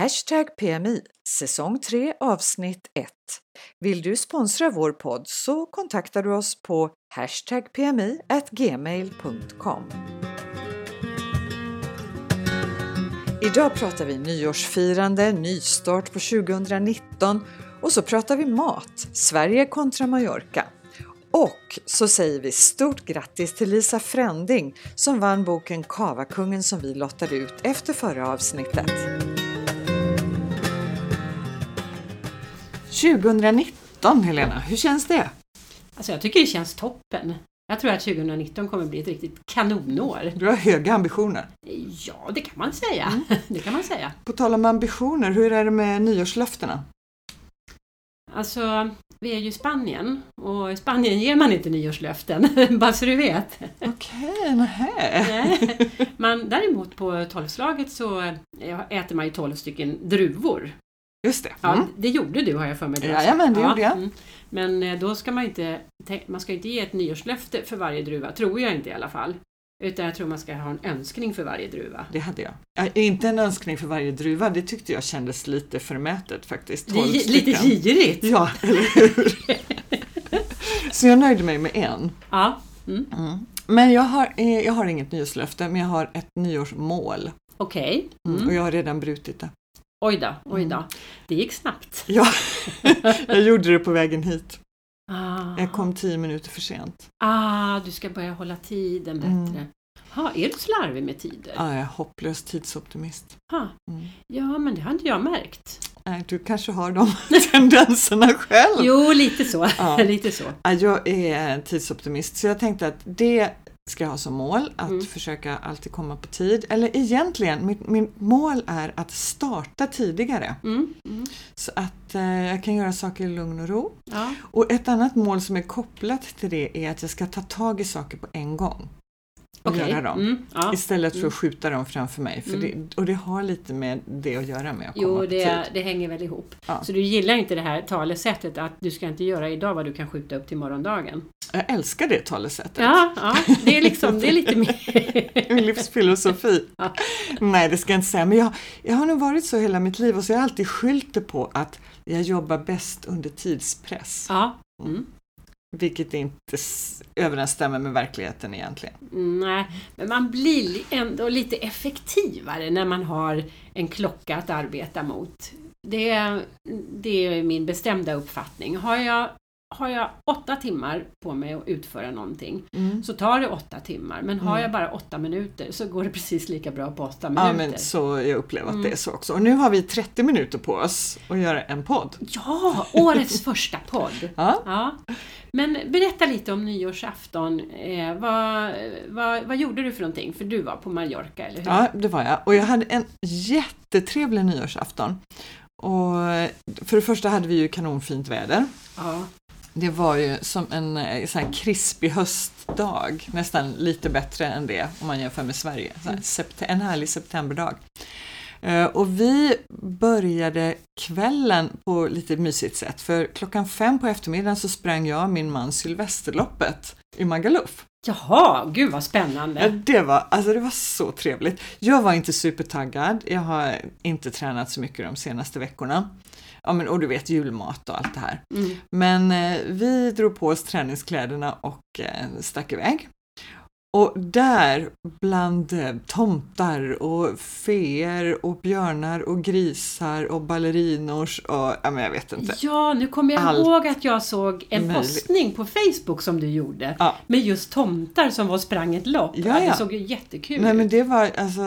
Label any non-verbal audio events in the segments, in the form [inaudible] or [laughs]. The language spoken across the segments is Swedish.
Hashtag PMI, säsong 3 avsnitt 1. Vill du sponsra vår podd så kontaktar du oss på hashtag PMI gmail.com. Idag pratar vi nyårsfirande, nystart på 2019 och så pratar vi mat, Sverige kontra Mallorca. Och så säger vi stort grattis till Lisa Fränding som vann boken Kavakungen som vi lottade ut efter förra avsnittet. 2019 Helena, hur känns det? Alltså jag tycker det känns toppen. Jag tror att 2019 kommer bli ett riktigt kanonår. Du har höga ambitioner. Ja, det kan man säga. Mm. [laughs] Det kan man säga. På tal om ambitioner, hur är det med nyårslöftena? Alltså, vi är ju i Spanien och i Spanien ger man inte nyårslöften, [laughs] bara så du vet. Okej, okay, nähä. [laughs] Man, däremot på tolvslaget så äter man ju tolv stycken druvor. Just det. Mm. Ja, det gjorde du har jag för mig. Jajamän, det ja, gjorde jag. Mm. Men eh, då ska man inte, man ska inte ge ett nyårslöfte för varje druva, tror jag inte i alla fall. Utan jag tror man ska ha en önskning för varje druva. Det hade jag. Äh, inte en önskning för varje druva, det tyckte jag kändes lite förmätet faktiskt. Lite girigt! Ja, eller hur? [laughs] Så jag nöjde mig med en. Ja. Mm. Mm. Men jag har, eh, jag har inget nyårslöfte, men jag har ett nyårsmål. Okej. Okay. Mm. Och jag har redan brutit det. Oj då, oj då. Det gick snabbt. [laughs] Ja, jag gjorde det på vägen hit. Ah. Jag kom tio minuter för sent. Ah, du ska börja hålla tiden bättre. Mm. Ha, är du slarvig med tider? Ja, jag är hopplös tidsoptimist. Ha. Mm. Ja, men det har inte jag märkt. Nej, du kanske har de [laughs] tendenserna själv? Jo, lite så. Ja. [laughs] lite så. Ja, jag är tidsoptimist, så jag tänkte att det ska jag ha som mål, att mm. försöka alltid komma på tid. Eller egentligen, mitt, mitt mål är att starta tidigare. Mm. Mm. Så att eh, jag kan göra saker i lugn och ro. Ja. Och ett annat mål som är kopplat till det är att jag ska ta tag i saker på en gång okay. göra dem. Mm, ja. Istället för att mm. skjuta dem framför mig. För mm. det, och det har lite med det att göra med att jo, komma det, på tid. det hänger väl ihop. Ja. Så du gillar inte det här talesättet att du ska inte göra idag vad du kan skjuta upp till morgondagen? Jag älskar det talesättet. Ja, ja det, är liksom, det är lite mer... [laughs] Min livsfilosofi. Ja. Nej, det ska jag inte säga. Men jag, jag har nog varit så hela mitt liv och så har jag alltid skyllt det på att jag jobbar bäst under tidspress. Ja. Mm. Vilket inte överensstämmer med verkligheten egentligen. Nej, men man blir ändå lite effektivare när man har en klocka att arbeta mot. Det, det är min bestämda uppfattning. Har jag har jag åtta timmar på mig att utföra någonting mm. så tar det åtta timmar. Men har mm. jag bara åtta minuter så går det precis lika bra på åtta minuter. Ja, men så jag upplever att mm. det är så också. Och nu har vi 30 minuter på oss att göra en podd. Ja, årets [laughs] första podd! Ja. ja. Men berätta lite om nyårsafton. Eh, vad, vad, vad gjorde du för någonting? För du var på Mallorca, eller hur? Ja, det var jag. Och jag hade en jättetrevlig nyårsafton. Och för det första hade vi ju kanonfint väder. Ja. Det var ju som en eh, så här krispig höstdag, nästan lite bättre än det om man jämför med Sverige. Mm. En härlig septemberdag. Eh, och vi började kvällen på lite mysigt sätt för klockan fem på eftermiddagen så sprang jag och min man Sylvesterloppet i Magaluf. Jaha, gud vad spännande! Ja, det, var, alltså det var så trevligt. Jag var inte supertaggad, jag har inte tränat så mycket de senaste veckorna. Ja, men, och du vet julmat och allt det här. Mm. Men eh, vi drog på oss träningskläderna och eh, stack iväg. Och där bland eh, tomtar och feer och björnar och grisar och ballerinors och ja, men jag vet inte. Ja, nu kommer jag Allt ihåg att jag såg en möjligt. postning på Facebook som du gjorde ja. med just tomtar som var sprang ett lopp. Ja, ja. Det såg ju jättekul Nej, ut. men det var alltså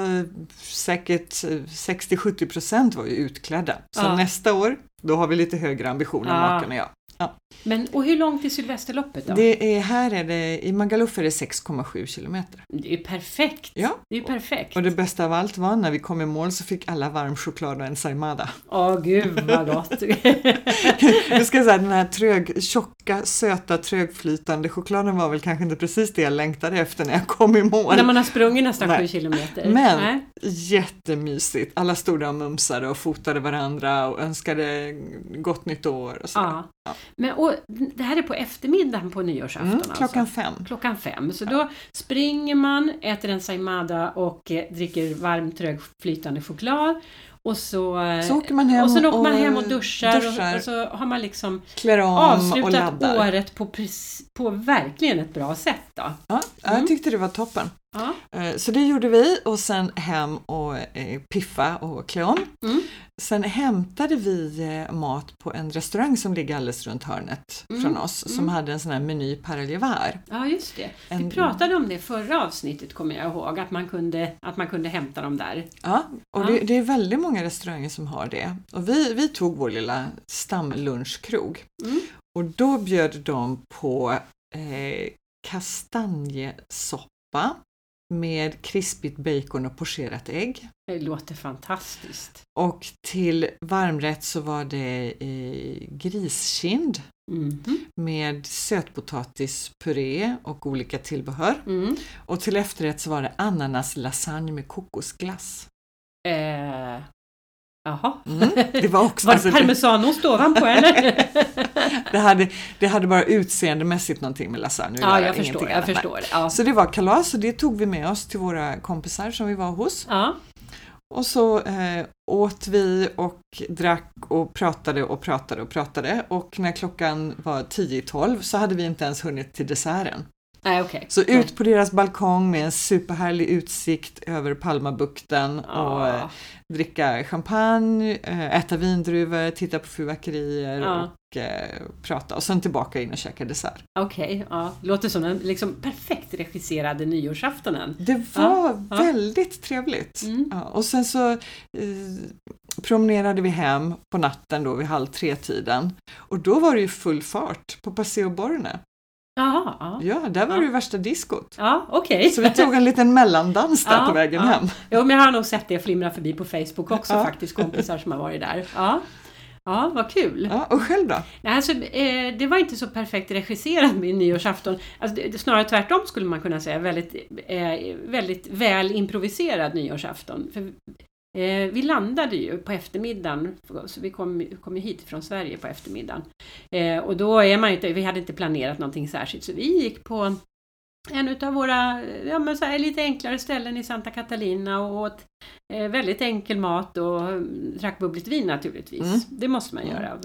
säkert 60-70 procent var ju utklädda. Så nästa år, då har vi lite högre ambitioner, ja. makarna och jag. Ja. Men, och hur långt är Sylvesterloppet då? Det är, här är det, i Magaluf är det 6,7 kilometer. Det är perfekt! Ja. Det är perfekt. Och det bästa av allt var när vi kom i mål så fick alla varm choklad och ensaimada. Åh gud vad gott! [laughs] [laughs] jag ska säga den här trög, tjocka, söta, trögflytande chokladen var väl kanske inte precis det jag längtade efter när jag kom i mål. När man har sprungit nästan Nej. 7 kilometer. Men Nej. jättemysigt! Alla stod där och mumsade och fotade varandra och önskade gott nytt år och sådär. Ja. Men, och, det här är på eftermiddagen på nyårsafton Mm, alltså? klockan fem. Klockan fem. Så då springer man, äter en saimada och eh, dricker varm trögflytande choklad. Och så, eh, Så åker man hem och åker man hem och duschar, duschar. Och, och så har man liksom avslutat året på, på verkligen ett bra sätt. Då. Ja, Mm. jag tyckte det var toppen. Ja. Eh, Så det gjorde vi och sen hem och eh, piffa och klä om. Mm. Sen hämtade vi eh, mat på en restaurang som ligger alldeles runt hörnet Mm, från oss som mm. hade en sån här meny parallevär. ja, just det. Vi En- pratade om det förra avsnittet kommer jag ihåg, att man kunde, att man kunde hämta dem där. Ja, och Ja. Det, det är väldigt många restauranger som har det. Och vi, vi tog vår lilla stamlunchkrog Mm. och då bjöd de på eh, kastanjesoppa med krispigt bacon och pocherat ägg. Det låter fantastiskt. Och till varmrätt så var det eh, griskind Mhm. med sötpotatispuré och olika tillbehör. Mm. Och till efterrätt så var det ananaslasagne med kokosglass. Eh, jaha. Mm, det var också... [laughs] Var alltså, det parmesanost ovanpå eller? [laughs] det, hade, det hade bara utseendemässigt någonting med lasagne att ja, göra, jag förstår. Jag förstår. Ja. Så det var kalas och det tog vi med oss till våra kompisar som vi var hos. Ja. Och så eh, åt vi och drack och pratade och pratade och pratade och när klockan var 10 i 12 så hade vi inte ens hunnit till desserten. Nej, okej. Så ut på deras balkong med en superhärlig utsikt över Palmabukten och eh, Ja. dricka champagne, eh, äta vindruvor, titta på fyrverkerier Ja. och eh, prata och sen tillbaka in och käka dessert. Okej, ja. Låter som den liksom perfekt regisserade nyårsaftonen. Det var ja. väldigt trevligt. Mm. Ja, och sen så eh, promenerade vi hem på natten då vid halv tre-tiden och då var det ju full fart på Paseo Borne. Jaha, ja. Ja, där var Ja. det värsta diskot. Ja, okej. Så vi tog en liten mellandans där [laughs] Ja, på vägen ja. hem. Jo, men jag har nog sett det flimra förbi på Facebook [laughs] också Ja. faktiskt, kompisar som har varit där. Ja, ja vad kul. Ja, och själv då? Nej, alltså, eh, det var inte så perfekt regisserat med nyårsafton. Alltså, det, snarare tvärtom skulle man kunna säga. Väldigt, eh, väldigt väl improviserad nyårsafton. För, eh, vi landade ju på eftermiddagen, så vi kom, kom ju hit från Sverige på eftermiddagen. Eh, och då är man ju inte, vi hade inte planerat någonting särskilt, så vi gick på en utav våra ja, men så här, lite enklare ställen i Santa Catalina och åt eh, väldigt enkel mat och mm, drack bubbligt vin naturligtvis. Mm. Det måste man Mm. göra.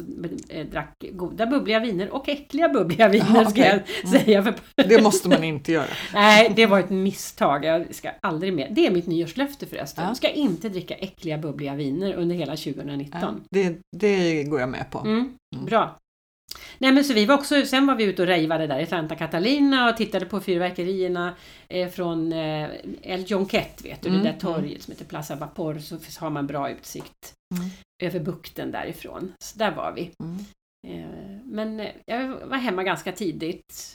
Eh, Drack goda bubbliga viner och äckliga bubbliga viner Jaha, ska jag okej. Mm. säga. För, Det måste man inte göra. [laughs] nej, det var ett misstag. Jag ska aldrig mer. Det är mitt nyårslöfte förresten. Ja. Jag ska inte dricka äckliga bubbliga viner under hela Ja, 2019. det, det går jag med på. Mm, Mm. bra. Nej men så vi var också, sen var vi ute och rejvade där i Santa Catalina och tittade på fyrverkerierna eh, från eh, El Jonquet, vet du, Mm, det där torget som heter Plaza Vapor, så har man bra utsikt Mm. över bukten därifrån. Så där var vi. Mm. Eh, men jag var hemma ganska tidigt.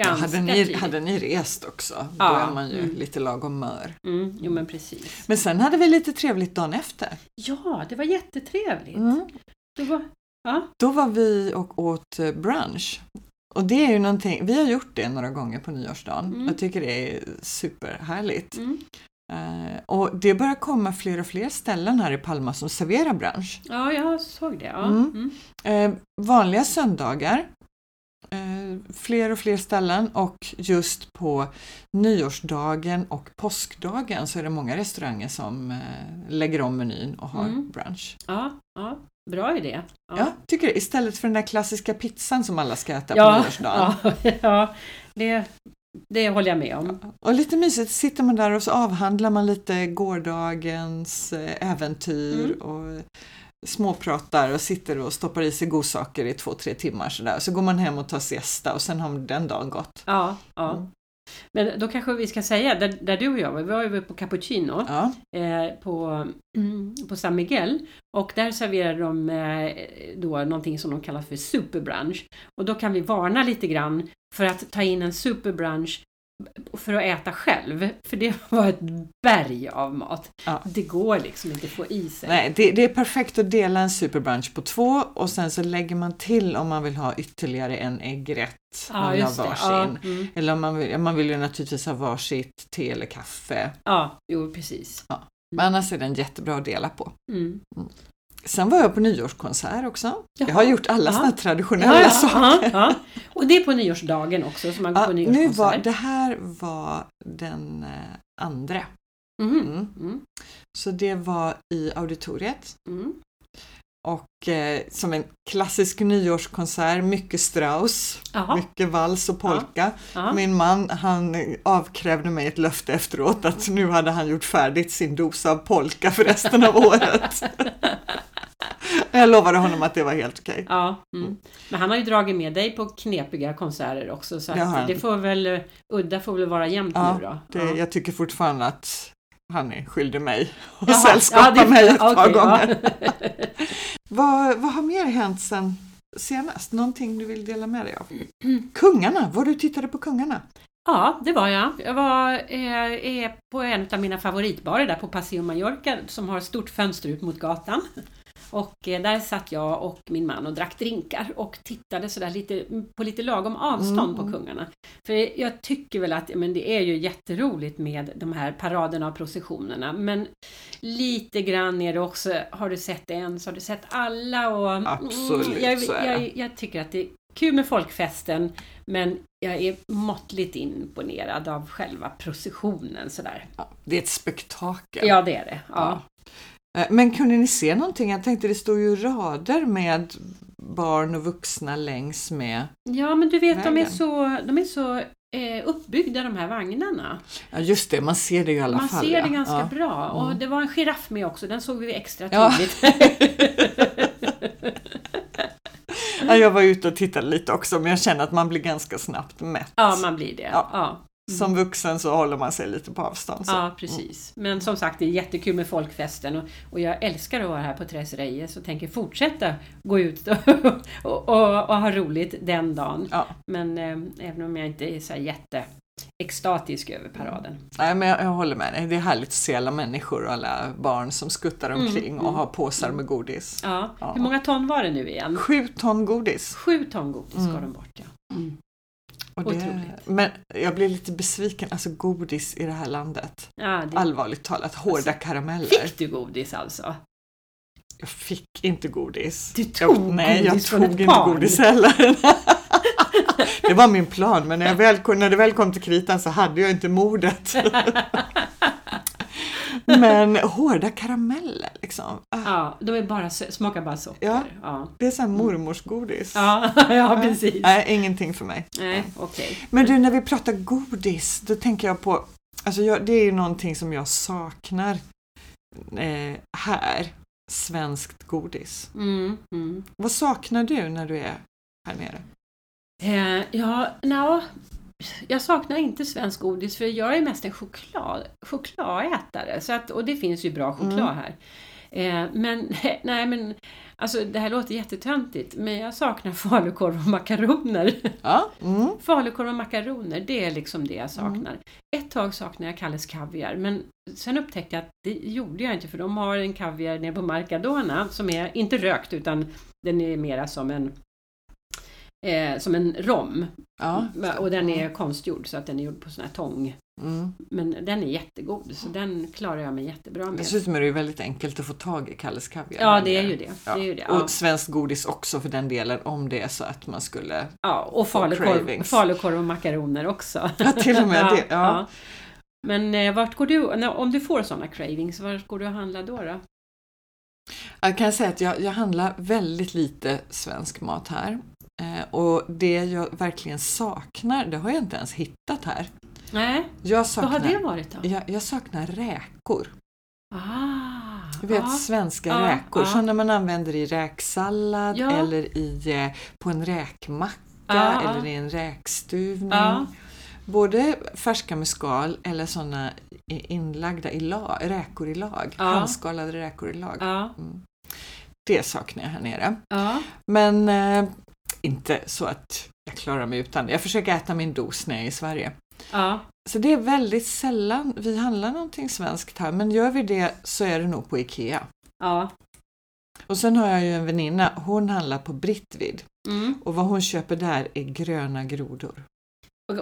Ja, Ganska hade, ni, tidigt. hade ni rest också, då Ja, är man ju mm. lite lagom mör. Mm, jo men precis. Men sen hade vi lite trevligt dagen efter. Ja, det var jättetrevligt. Mm. Det var, ja, Då var vi och åt eh, brunch. Och det är ju någonting, vi har gjort det några gånger på nyårsdagen. Mm. Jag tycker det är superhärligt. mm. Eh, och det börjar komma fler och fler ställen här i Palma som serverar brunch. ja jag såg det. Ja. Mm. Eh, vanliga söndagar, eh, fler och fler ställen och just på nyårsdagen och påskdagen så är det många restauranger som lägger om menyn och har Mm. brunch. Ja, ja, bra idé. Ja, tycker det. Istället för den där klassiska pizzan som alla ska äta på ja, nyårsdagen. ja, [laughs] ja det, det håller jag med om. Och lite mysigt sitter man där och så avhandlar man lite gårdagens eh, äventyr Mm. och småpratar och sitter och stoppar i sig godsaker i två, tre timmar sådär. Så går man hem och tar siesta och sen har den dagen gått. Ja, ja. Mm. Men då kanske vi ska säga, där, där du och jag var, vi var ju på Cappuccino Ja, eh, på, mm, på San Miguel och där serverar de eh, då någonting som de kallar för superbrunch. Och då kan vi varna lite grann för att ta in en superbrunch för att äta själv. För det [laughs] var ett berg av mat. Ja. Det går liksom inte att få i sig. nej, det, det är perfekt att dela en superbrunch på två och sen så lägger man till om man vill ha ytterligare en äggrätt. ja, man vill ha varsin. Ja, mm. Eller om man vill, ja, man vill ju naturligtvis ha varsitt te eller kaffe. ja, jo precis. Men annars är den jättebra att dela på. Mm. Mm. Sen var jag på nyårskonsert också. Jag Jaha. har gjort alla här traditionella ja, saker. ja. Och det är på nyårsdagen också som man går på nu var, nyårskonsert. det här var den eh, andra. Mhm. Mm. Mm. Så det var i auditoriet Mm. Och eh, som en klassisk nyårskonsert, mycket Strauss, Jaha. mycket vals och polka. Ja. Min man han avkrävde mig ett löfte efteråt att nu hade han gjort färdigt sin dos av polka för resten av året. [laughs] Jag lovade honom att det var helt okej. Ja, mm. Men han har ju dragit med dig på knepiga konserter också så Det det får väl, udda får väl vara jämnt Ja, nu då. Det, Jag tycker fortfarande att han är skyldig mig och Jaha, sällskapa ja, det- mig ett par okej, ja. [laughs] [laughs] vad, vad har mer hänt sen senast? Någonting du vill dela med dig av? [clears throat] Kungarna, var du tittade på Kungarna? Ja, det var jag. Jag var eh, är på en av mina favoritbarer där på Paseo Mallorca som har ett stort fönster ut mot gatan. Och eh, där satt jag och min man och drack drinkar och tittade sådär lite, på lite lagom avstånd på Mm. kungarna. För jag tycker väl att men det är ju jätteroligt med de här paraderna och processionerna men lite grann är det också, har du sett en så har du sett alla och Absolut, jag, jag, jag tycker att det är kul med folkfesten men jag är måttligt imponerad av själva processionen sådär. Ja, det är ett spektakel. Ja, det är det. Ja. Eh, Men kunde ni se någonting? Jag tänkte det står ju rader med barn och vuxna längs med. Ja, men du vet, de är Vägen. så, de är så eh, uppbyggda de här vagnarna. Ja just det, man ser det i alla Man fall. ser ja. det ganska ja. bra. Och Mm. det var en giraff med också, den såg vi extra tydligt. [laughs] Ja, jag var ute och tittade lite också men jag känner att man blir ganska snabbt mätt. ja, man blir det. Ja. Som vuxen så håller man sig lite på avstånd. Så. Ja, precis. Men som sagt, det är jättekul med folkfesten och, och jag älskar att vara här på Tres Reyes och tänker fortsätta gå ut och, [laughs] och, och, och ha roligt den dagen. Ja. Men eh, även om jag inte är så här jätte extatisk över paraden. Nej, men jag, jag håller med dig. Det är härligt att se alla människor och alla barn som skuttar Mm, omkring och mm. har påsar med godis. Ja. Ja. Hur många ton var det nu igen? Sju ton godis. Sju ton godis Mm. de bort, ja. Mm. Och det, men jag blir lite besviken, alltså godis i det här landet. ja det, Allvarligt talat, hårda karameller. fick du godis alltså? Jag fick inte godis. Du tog jag, Nej, jag tog inte barn. godis heller. [laughs] det var min plan, men när, jag väl, när det väl kom till kritan så hade jag inte modet. [laughs] [laughs] men hårda karameller liksom. Ah, Ja, de är bara, smakar bara socker. Ja. ja. Det är så här mormorsgodis. [laughs] Ja, ja precis. Nej, ingenting för mig. Nej, okej. Men du, när vi pratar godis, då tänker jag på, alltså jag, det är ju någonting som jag saknar eh, här, svenskt godis. Mm, mm. Vad saknar du när du är här nere? Eh, ja, nå, jag saknar inte svensk godis för jag är mest en choklad, chokladätare. Så att, och det finns ju bra choklad Mm. här. Eh, men [laughs] nej men, alltså det här låter jättetöntigt men jag saknar falukorv och makaroner. [laughs] Ja, mm. Falukorv och makaroner, det är liksom det jag Mm. saknar. Ett tag saknade jag Kalles kaviar men sen upptäckte jag att det gjorde jag inte för de har en kaviar nere på Marcadona som är inte rökt utan den är mera som en eh, som en rom. ja. Och den är konstgjord så att den är gjord på sån här tång. Mm. Men den är jättegod så den klarar jag mig jättebra med. Dessutom är det ju väldigt enkelt att få tag i Kalles Kaviar. Ja det är ju det. Ja. det, är ju det. Ja. Och svenskt godis också för den delen om det är så att man skulle... ja, och falukorv, och makaroner också. [laughs] Ja, till och med det. [laughs] Ja. Men eh, vart går du, om du får sådana cravings, vart går du och handlar då? då? Jag kan säga att jag, jag handlar väldigt lite svensk mat här. Eh, och det jag verkligen saknar, det har jag inte ens hittat här. Nej, Jag vad saknar, har det varit då? jag, jag saknar räkor. Ah, Du vet ja. svenska Ja, räkor, ja. sådana man använder i räksallad Ja. eller i, eh, på en räkmacka eller i en räkstuvning. Både färska med skal eller sådana inlagda i lag, räkor i lag. Handskalade räkor i lag. Mm. Det saknar jag här nere. Men eh, inte så att jag klarar mig utan det. Jag försöker äta min dos när jag är i Sverige. ja. Så det är väldigt sällan vi handlar någonting svenskt här, men gör vi det så är det nog på IKEA. ja. Och sen har jag ju en väninna, hon handlar på Brittvid Mm. och vad hon köper där är gröna grodor.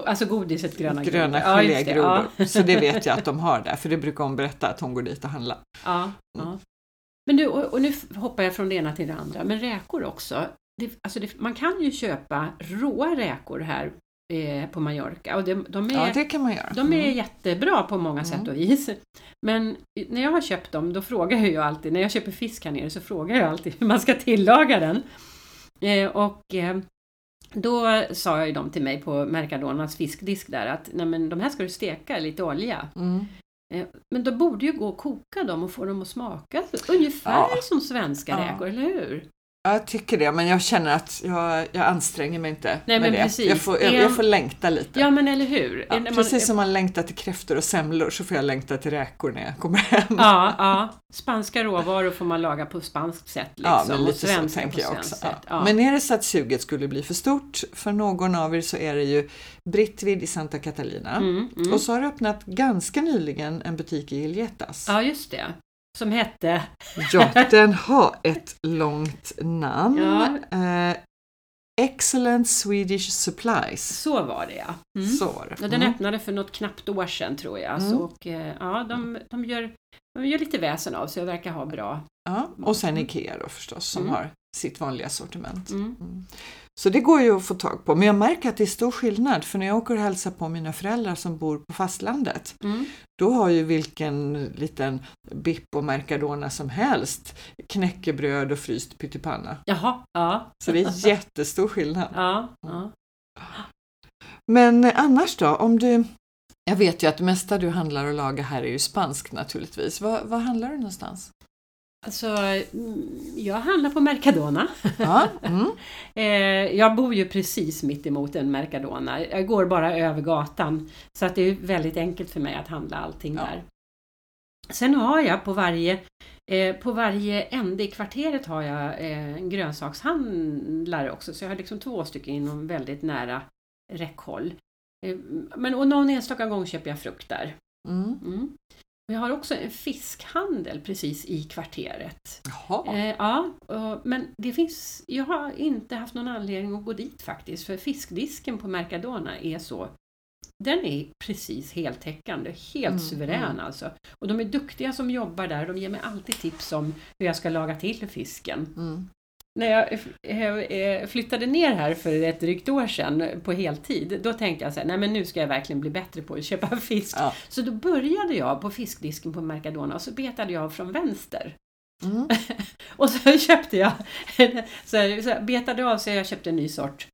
Alltså godiset gröna, Gröna grodor. Det. gelégrodor. Ja. Så det vet jag att de har där, för det brukar hon berätta att hon går dit och handlar. Ja, ja. Men du, och, och nu hoppar jag från det ena till det andra, men räkor också. Det, alltså det, man kan ju köpa råa räkor här eh, på Mallorca och de, de är, Ja, det kan man göra. de är Mm. jättebra på många sätt Mm. och vis. Men när jag har köpt dem, då frågar jag alltid, när jag köper fisk här nere så frågar jag alltid [laughs] hur man ska tillaga den. Eh, och eh, då sa ju de till mig på Mercadonas fiskdisk där att Nej, men de här ska du steka i lite olja. Mm. Eh, Men då borde ju gå och koka dem och få dem att smaka ungefär Ja. som svenska Ja. räkor, eller hur? Jag tycker det, men jag känner att jag, jag anstränger mig inte Nej, med det. precis. Jag, får, jag, jag får längta lite. Ja, men eller hur? Ja, man- precis som man längtar till kräftor och semlor så får jag längta till räkor när jag kommer hem. Ja, [laughs] ja. Spanska råvaror får man laga på spanskt sätt. Liksom, Ja, men och lite så tänker jag också. Ja. Ja. Men är det så att suget skulle bli för stort för någon av er så är det ju Brittvid i Santa Catalina. Mm, mm. Och så har det öppnat ganska nyligen en butik i Giljetas. Ja, just det. Som hette... Ja, den har ett långt namn. Ja. Eh, Excellent Swedish Supplies. Så var det ja. Mm. Så var det. Och den Mm. öppnade för något knappt år sedan tror jag. Mm. Så, och, eh, ja, de, de, gör, de gör lite väsen av sig och verkar ha bra. Ja, och sen Ikea då förstås som Mm. har sitt vanliga sortiment. Mm. Mm. Så det går ju att få tag på. Men jag märker att det är stor skillnad för när jag åker och hälsar på mina föräldrar som bor på fastlandet Mm. då har ju vilken liten bipp och Mercadona som helst knäckebröd och fryst pyttipanna. Jaha, ja. Så det är jättestor skillnad. Ja, ja. Men annars då, om du... Jag vet ju att det mesta du handlar och lagar här är ju spanskt naturligtvis. Vad, vad handlar du någonstans? Alltså, mm, jag handlar på Mercadona. Ja, mm. [laughs] Eh, jag bor ju precis mitt emot en Mercadona. Jag går bara över gatan. Så att det är väldigt enkelt för mig att handla allting Ja. där. Sen har jag på varje, eh, på varje ände i kvarteret har jag eh, en grönsakshandlare också. Så jag har liksom två stycken inom väldigt nära räckhåll. Men och någon enstaka gång köper jag frukt där. Mm. Mm. Jag har också en fiskhandel precis i kvarteret. Jaha. Eh, ja, och, men det finns, jag har inte haft någon anledning att gå dit faktiskt, för fiskdisken på Mercadona är så den är precis heltäckande, helt Mm, suverän mm. alltså. Och de är duktiga som jobbar där, de ger mig alltid tips om hur jag ska laga till fisken. Mm. När jag eh, flyttade ner här för ett drygt år sedan på heltid, då tänkte jag så här, nej men nu ska jag verkligen bli bättre på att köpa [laughs] fisk. Ja. Så då började jag på fiskdisken på Mercadona och så betade jag från vänster. Mm. [laughs] Och så köpte jag, [laughs] så här, så här, betade av så jag köpte en ny sort.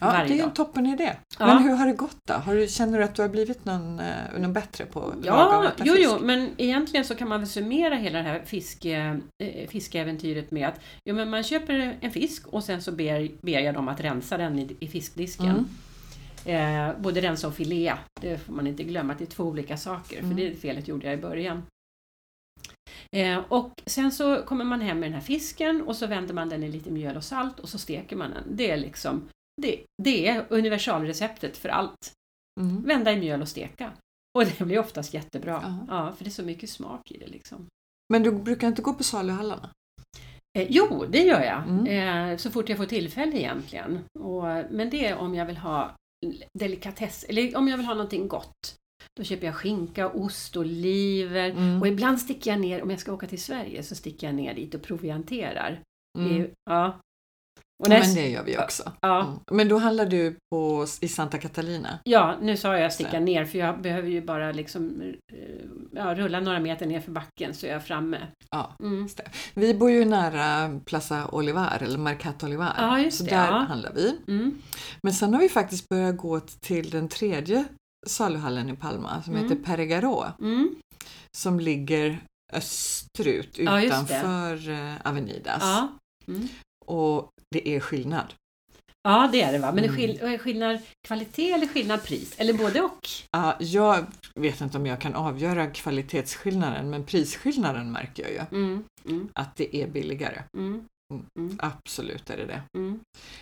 Ja, Varje det är ju en dag. toppen idé. Ja. Men hur har det gått då? Har du, känner du att du har blivit någon, eh, någon bättre på Ja, jo, fisk? jo, men egentligen så kan man väl summera hela det här fiske, eh, fiskeäventyret med att jo, men man köper en fisk och sen så ber, ber jag dem att rensa den i, i fiskdisken. Mm. Eh, både rensa och filea, det får man inte glömma, att det är två olika saker, Mm. för det felet gjorde jag i början. Eh, och sen så kommer man hem med den här fisken och så vänder man den i lite mjöl och salt och så steker man den. Det är liksom det, det är universalreceptet för allt. Mm. Vända i mjöl och steka. Och det blir oftast jättebra. Ja. Ja, för det är så mycket smak i det liksom. Men du brukar inte gå på saluhallarna? Eh, jo, det gör jag. Mm. Eh, så fort jag får tillfälle egentligen. Och, men det är om jag vill ha delikatess, eller om jag vill ha någonting gott. Då köper jag skinka, ost, oliver. Mm. Och ibland sticker jag ner, om jag ska åka till Sverige, så sticker jag ner dit och provianterar. Mm. I, ja. Och när, men det gör vi också. ja, Mm. Men då handlar du på, i Santa Catalina? ja, nu sa jag sticka ner för jag behöver ju bara liksom eh, ja, rulla några meter ner för backen så är jag framme. Ja. Mm. Vi bor ju nära Plaza Olivar, eller Mercat Olivar. Ja, just så det, där ja. handlar vi. Mm. Men sen har vi faktiskt börjat gå till den tredje saluhallen i Palma som Mm. heter Perigaro. Mm. Som ligger österut utanför eh, Avenidas. Ja. Mm. Och det är skillnad. Ja, det är det va. Men Mm. det är skillnad kvalitet eller skillnad pris? Eller både och? Ja, jag vet inte om jag kan avgöra kvalitetsskillnaden men prisskillnaden märker jag ju. Mm. Mm. Att det är billigare. Mm. Absolut är det det. Mm.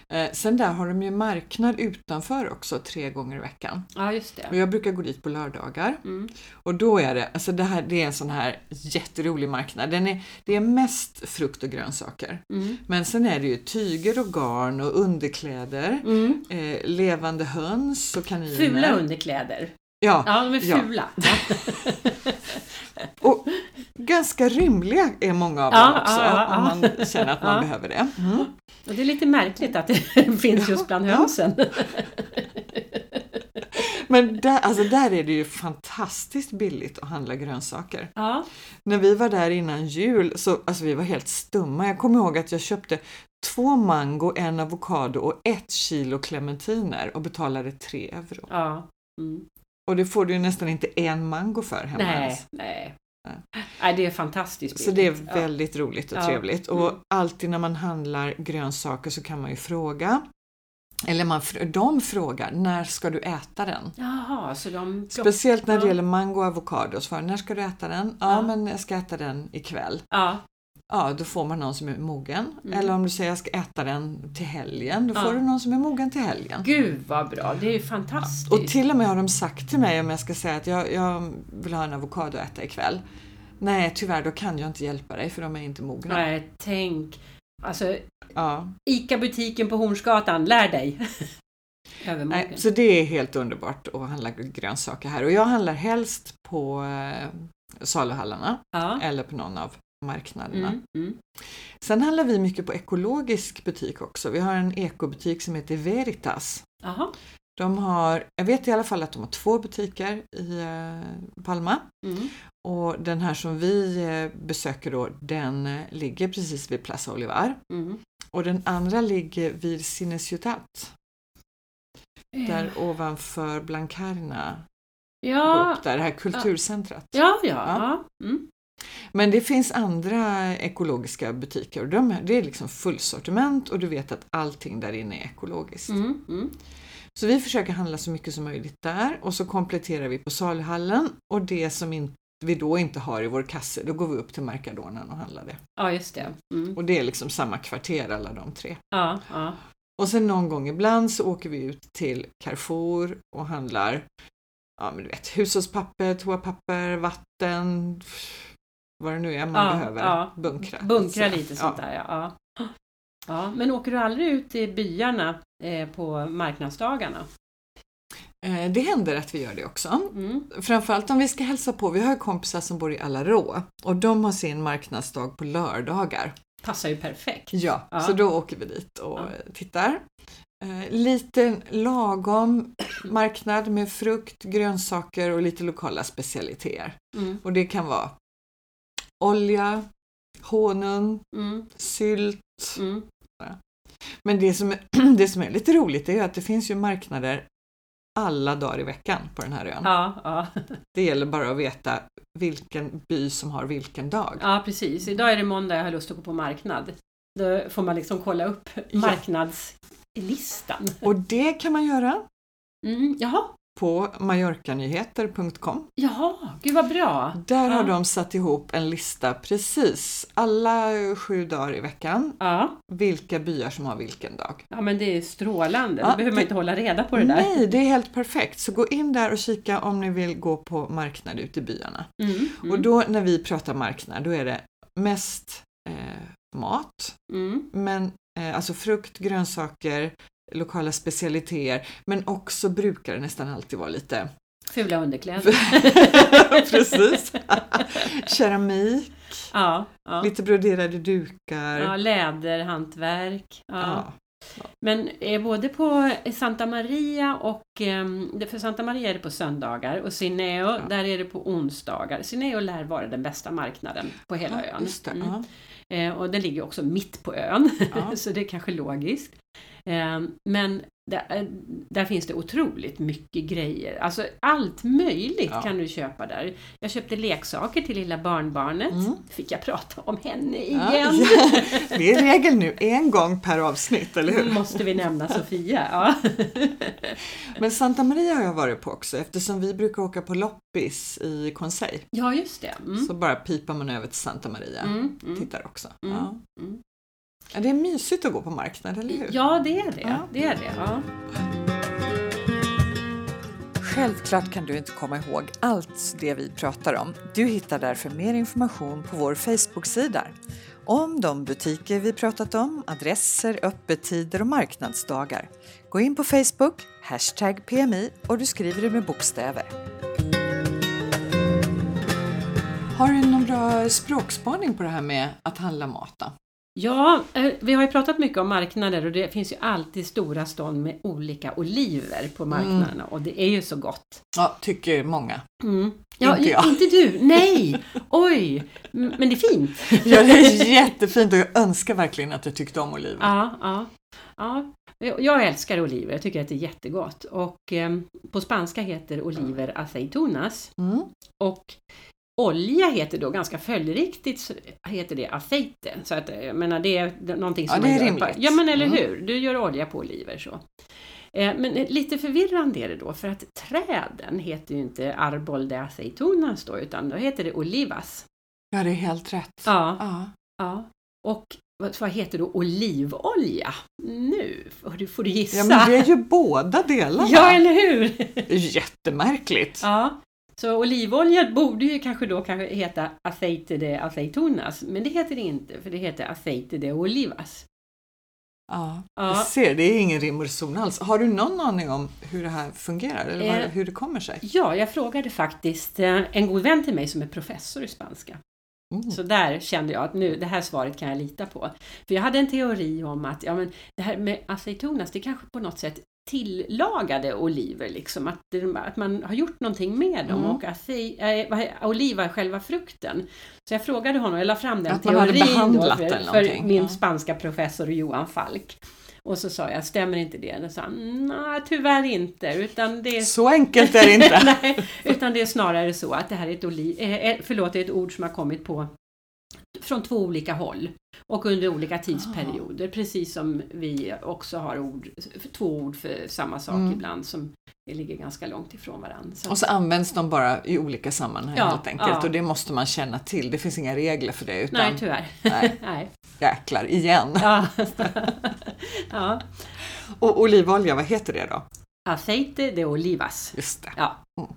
Eh, sen där har de ju marknad utanför också tre gånger i veckan. Ja, just Och det. jag brukar gå dit på lördagar. Mm. Och då är det, alltså det här det är en sån här jätterolig marknad. Den är, det är mest frukt och grönsaker. Mm. Men sen är det ju tyger och garn och underkläder. Mm. Eh, levande höns och kaniner. Fula underkläder. Ja, Ja, de är ja. fula. [laughs] och ganska rymliga är många av Ja, dem också ja, ja, ja. om man känner att man Ja. behöver det. Mm. Och det är lite märkligt att det [laughs] finns just bland Ja. hönsen. [laughs] Men där, alltså där är det ju fantastiskt billigt att handla grönsaker. Ja, När vi var där innan jul så alltså vi var helt stumma. Jag kommer ihåg att jag köpte två mango, en avokado och ett kilo clementiner och betalade tre euro. ja. Mm. Och det får du ju nästan inte en mango för hemma Nej, ens. nej. Nej. Nej, det är fantastiskt Så det är väldigt roligt och Ja. trevligt. Och Mm. alltid när man handlar grönsaker så kan man ju fråga. Eller man, de frågar, när ska du äta den? Jaha, så de... Speciellt när det Ja. gäller mango och avokado. Så när ska du äta den? Ja, Ja. men jag ska äta den ikväll. Ja, Ja, då får man någon som är mogen. Mm. Eller om du säger jag ska äta den till helgen, då Ja. får du någon som är mogen till helgen. gud vad bra. Det är ju fantastiskt. Och till och med har de sagt till mig om jag ska säga att jag, jag vill ha en avokado att äta ikväll. Nej, tyvärr, då kan jag inte hjälpa dig för de är inte mogna. Nej, tänk. Alltså, Ja. ICA-butiken på Hornsgatan, lär dig. [laughs] Nej, så det är helt underbart att handla grönsaker här och jag handlar helst på eh, saluhallarna Ja. eller på någon av marknaderna. Mm, mm. Sen handlar vi mycket på ekologisk butik också. Vi har en ekobutik som heter Veritas. Jaha. De har, jag vet i alla fall att de har två butiker i eh, Palma Mm. och den här som vi eh, besöker då den eh, ligger precis vid Plaza Olivar Mm. och den andra ligger vid Cineciutat där ovanför Blancarna Ja, där, det här kulturcentret. ja, ja. Ja. ja. Men det finns andra ekologiska butiker och de, det är liksom fullsortiment och du vet att allting där inne är ekologiskt. Mm. Mm. Så vi försöker handla så mycket som möjligt där och så kompletterar vi på saluhallen och det som in, vi då inte har i vår kasse, då går vi upp till Marcadonan och handlar det. Ja, just det. Mm. Och det är liksom samma kvarter alla de tre. Ja, ja. Och sen någon gång ibland så åker vi ut till Carrefour och handlar ja, men du vet, hushållspapper, toapapper, vatten, vad det nu är man Ja, behöver ja. bunkra. Bunkra lite sånt ja. där, ja. ja. Men åker du aldrig ut i byarna eh, på marknadsdagarna? Eh, Det händer att vi gör det också. Mm. Framförallt om vi ska hälsa på. Vi har kompisar som bor i Alarå och de har sin marknadsdag på lördagar. Passar ju perfekt. Ja, så då åker vi dit och tittar. Eh, lite lagom marknad med frukt, grönsaker och lite lokala specialiteter. Mm. Och det kan vara olja, honung, Mm. sylt. Mm. Men det som, är, [clears throat] det som är lite roligt är att det finns ju marknader alla dagar i veckan på den här ön. Ja, ja. [laughs] Det gäller bara att veta vilken by som har vilken dag. ja, precis. Idag är det måndag jag har lust att gå på marknad. Då får man liksom kolla upp Ja. marknadslistan. Och det kan man göra Mm. Jaha, på mallorcanyheter.com. jaha, gud vad bra. Där har Ja. de satt ihop en lista precis alla sju dagar i veckan Ja, vilka byar som har vilken dag. ja men det är strålande. Ja, Då behöver man det- inte hålla reda på det där. Nej, det är helt perfekt. Så gå in där och kika om ni vill gå på marknad ute i byarna. Mm. Mm. Och då när vi pratar marknad, då är det mest eh, mat, Mm. men eh, alltså frukt, grönsaker, lokala specialiteter, men också brukar det nästan alltid vara lite Fula underkläder. [laughs] Precis. [laughs] Keramik, ja, ja. lite broderade dukar. ja, läderhantverk. Ja. Men eh, både på Santa Maria och, det- för Santa Maria är det på söndagar och Sineo, Ja. där är det på onsdagar. Sineo lär vara den bästa marknaden på hela Ja, ön. det. Mm. Ja. Eh, och den ligger också mitt på ön, [laughs] så det är kanske logiskt. Eh, men där, eh, där finns det otroligt mycket grejer. Alltså allt möjligt Ja. kan du köpa där. Jag köpte leksaker till lilla barnbarnet. Mm. Fick jag prata om henne Ja, igen? ja. [laughs] Det är regel nu, en gång per avsnitt, eller Nu hur? måste vi nämna Sofia. Ja. [laughs] Men Santa Maria har jag varit på också eftersom vi brukar åka på loppis i Conseil. ja, just det. Mm. Så bara pipar man över till Santa Maria. Mm, mm. Tittar också. Mm, Ja. Ja, det är mysigt att gå på marknad, eller hur? Ja, det är det. Ja. det, är det ja. Självklart kan du inte komma ihåg allt det vi pratar om. Du hittar därför mer information på vår Facebook-sida. om de butiker vi pratat om, adresser, öppettider och marknadsdagar. Gå in på Facebook, hashtag PMI och du skriver det med bokstäver. Har du någon bra språkspaning på det här med att handla mat då? Ja, eh, vi har ju pratat mycket om marknader och det finns ju alltid stora stånd med olika oliver på marknaderna mm. och det är ju så gott. Ja, tycker många. Mm. Ja, inte, jag. inte du, nej! Oj! Men det är fint. [laughs] Ja, det är jättefint och jag önskar verkligen att du tyckte om oliver. Ja, ja. ja. Jag älskar oliver, jag tycker att det är jättegott. Och eh, på spanska heter oliver aceitunas. Mm. Och Olja heter då ganska följdriktigt heter det aceite. Så att, jag menar, det är någonting som ja, det är gör. Ja men eller mm. hur, du gör olja på oliver så. Eh, men lite förvirrande är det då för att träden heter ju inte arbol de aceitunas då utan då heter det olivas. Ja det är helt rätt. Ja. ja. ja. Och vad heter då olivolja? Nu får du gissa. Ja men det är ju båda delarna. Ja eller hur! [laughs] Jättemärkligt. Ja. Så olivolja borde ju kanske då kanske heta aceite de aceitunas, men det heter det inte, för det heter aceite de olivas. Ja, ja. Ser, det är ingen rim och reson alls. Har du någon aning om hur det här fungerar eller eh, hur det kommer sig? Ja, jag frågade faktiskt eh, en god vän till mig som är professor i spanska. Mm. Så där kände jag att nu, det här svaret kan jag lita på. För jag hade en teori om att ja, men det här med aceitunas, det kanske på något sätt tillagade oliver, liksom, att, att man har gjort någonting med dem. Mm. Och aci, äh, oliva är själva frukten. Så jag frågade honom, jag la fram den att teorin för, för min ja. spanska professor Johan Falk. Och så sa jag, stämmer inte det? Och sa han, nej tyvärr inte. Utan det är... Så enkelt är det inte! [laughs] nej, utan det är snarare så att det här är ett, oliv, äh, förlåt, ett ord som har kommit på från två olika håll och under olika tidsperioder. Ah. Precis som vi också har ord, två ord för samma sak mm. ibland som ligger ganska långt ifrån varandra. Så. Och så används de bara i olika sammanhang ja, helt enkelt ja. och det måste man känna till. Det finns inga regler för det. Utan, nej, tyvärr. Nej. [laughs] nej. Jäklar, igen! Ja. [laughs] ja. Och olivolja, vad heter det då? Aceite de olivas. Just det. Ja. Mm.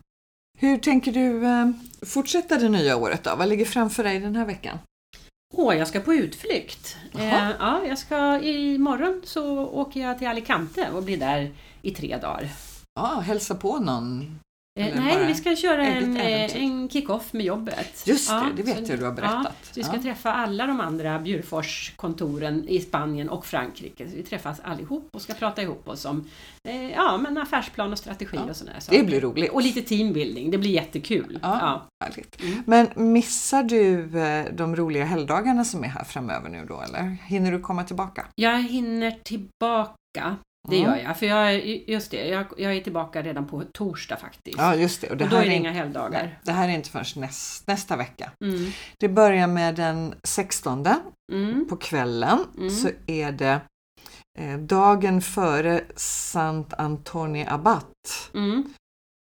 Hur tänker du eh, fortsätta det nya året då? Vad ligger framför dig den här veckan? Åh, jag ska på utflykt. Eh, ja, jag ska, imorgon så åker jag till Alicante och blir där i tre dagar. Ja, hälsa på någon nej, vi ska köra en, eh, en kick-off med jobbet. Just det, ja, det vet så, jag du har berättat. Ja, vi ska ja. träffa alla de andra Bjurfors-kontoren i Spanien och Frankrike. Så vi träffas allihop och ska prata ihop oss om eh, ja, men affärsplan och strategi och sådär Det blir roligt. Och lite teambuilding, det blir jättekul. Ja, Härligt. Mm. Men missar du eh, de roliga helgdagarna som är här framöver nu då eller? Hinner du komma tillbaka? Jag hinner tillbaka det gör jag, för jag, just det, jag, jag, är tillbaka redan på torsdag faktiskt. Ja, just det. Och, det och då är det inga helgdagar. Nej, det här är inte förrän näst, nästa vecka. Mm. Det börjar med den 16 mm. på kvällen mm. så är det eh, dagen före Sant Antoni Abbat. Mm.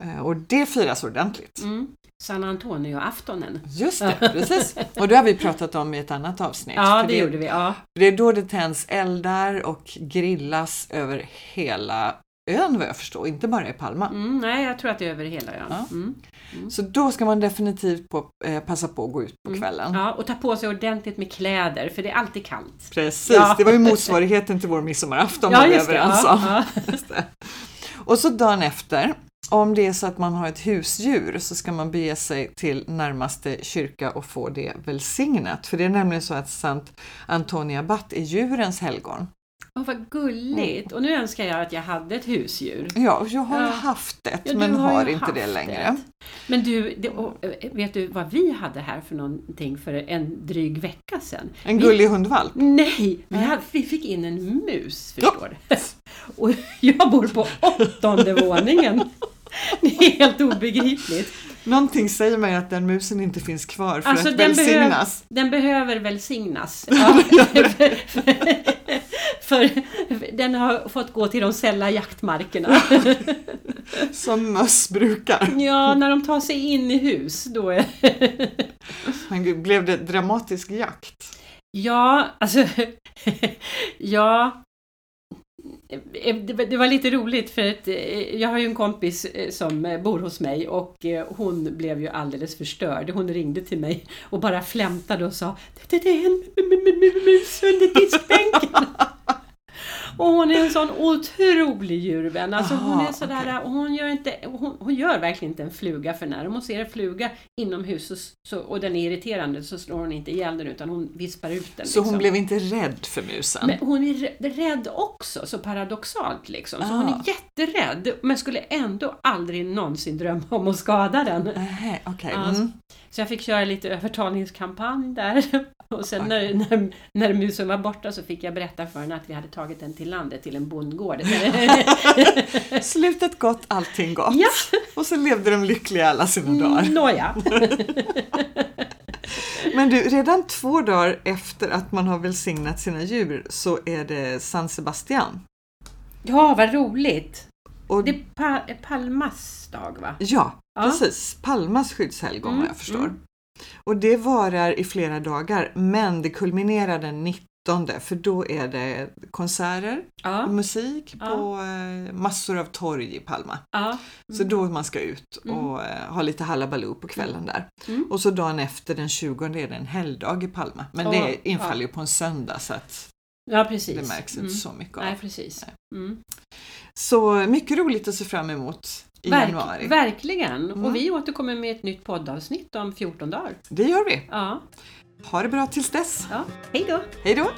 Eh, och det firas ordentligt. Mm. San Antonio-aftonen. Just det, precis. Och det har vi pratat om i ett annat avsnitt. Ja, det, det gjorde vi. Ja. Det är då det tänds eldar och grillas över hela ön vad jag förstår, inte bara i Palma. Mm, nej, jag tror att det är över hela ön. Ja. Mm. Mm. Så då ska man definitivt på, eh, passa på att gå ut på mm. kvällen. Ja, och ta på sig ordentligt med kläder, för det är alltid kallt. Precis, ja. det var ju motsvarigheten till vår midsommarafton ja, var vi överens om. Ja, [laughs] ja. Och så dagen efter om det är så att man har ett husdjur så ska man bege sig till närmaste kyrka och få det välsignat. För det är nämligen så att Sant Antonia Batt är djurens helgon. Åh, vad gulligt! Mm. Och nu önskar jag att jag hade ett husdjur. Ja, jag har ja. haft ett ja, men har, har inte det längre. Ett. Men du, det, och, eh, vet du vad vi hade här för någonting för en dryg vecka sedan? En gullig vi, hundvalp? Nej, vi, hade, vi, fick in en mus, förstår du. [laughs] Och jag bor på åttonde våningen. [laughs] [laughs] Det är helt obegripligt. Någonting säger mig att den musen inte finns kvar för alltså, att den välsignas. Behöv, den behöver välsignas. Ja. [laughs] för, för, den har fått gå till de sälla jaktmarkerna. [laughs] Som möss brukar. Ja, när de tar sig in i hus då är Men blev det dramatisk jakt? Ja, alltså ja, det var lite roligt för att jag har ju en kompis som bor hos mig och hon blev ju alldeles förstörd. Hon ringde till mig och bara flämtade och sa Det är en mus under diskbänken. Och hon är en sån otrolig djurvän. Alltså Aha, hon är sådär, okay. och hon gör, inte, hon, hon, gör verkligen inte en fluga för när. Om hon ser en fluga inomhus och, så, och den är irriterande så slår hon inte ihjäl den utan hon vispar ut den. Så liksom. hon blev inte rädd för musen? Men hon är rädd också, så paradoxalt liksom. Så hon är jätterädd men skulle ändå aldrig någonsin drömma om att skada den. Äh, okay. mm. Så jag fick köra lite övertalningskampanj där. [laughs] Och sen när, när, när musen var borta så fick jag berätta för henne att vi hade tagit den till landet, till en bondgård. [laughs] Slutet gott, allting gott. Ja. Och så levde de lyckliga alla sina mm, dagar. Nåja. [laughs] Men du, redan två dagar efter att man har välsignat sina djur så är det San Sebastian. Ja, vad roligt! Och, det är pa Palmas dag va? Ja, ja. precis. Palmas skyddshelgon mm, vad jag förstår. Mm. Och det varar i flera dagar men det kulminerar den 19 för då är det konserter, ja. musik ja. på eh, massor av torg i Palma. Ja. Mm. Så då man ska ut och mm. ha lite halabaloo på kvällen där. Mm. Och så dagen efter den 20 är det en helgdag i Palma. Men oh, det infaller ju på en söndag så att Ja, precis. Det märks inte mm. så mycket av. Nej, precis. Nej. Mm. Så mycket roligt att se fram emot i Verk, januari. Verkligen! Mm. Och vi återkommer med ett nytt poddavsnitt om 14 dagar. Det gör vi. Ja. Ha det bra tills dess. Ja. Hej då! Hej då!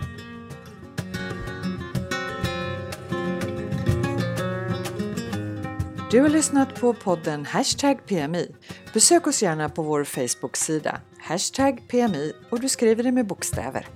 Du har lyssnat på podden Hashtag PMI. Besök oss gärna på vår Facebook-sida Hashtag PMI och du skriver det med bokstäver.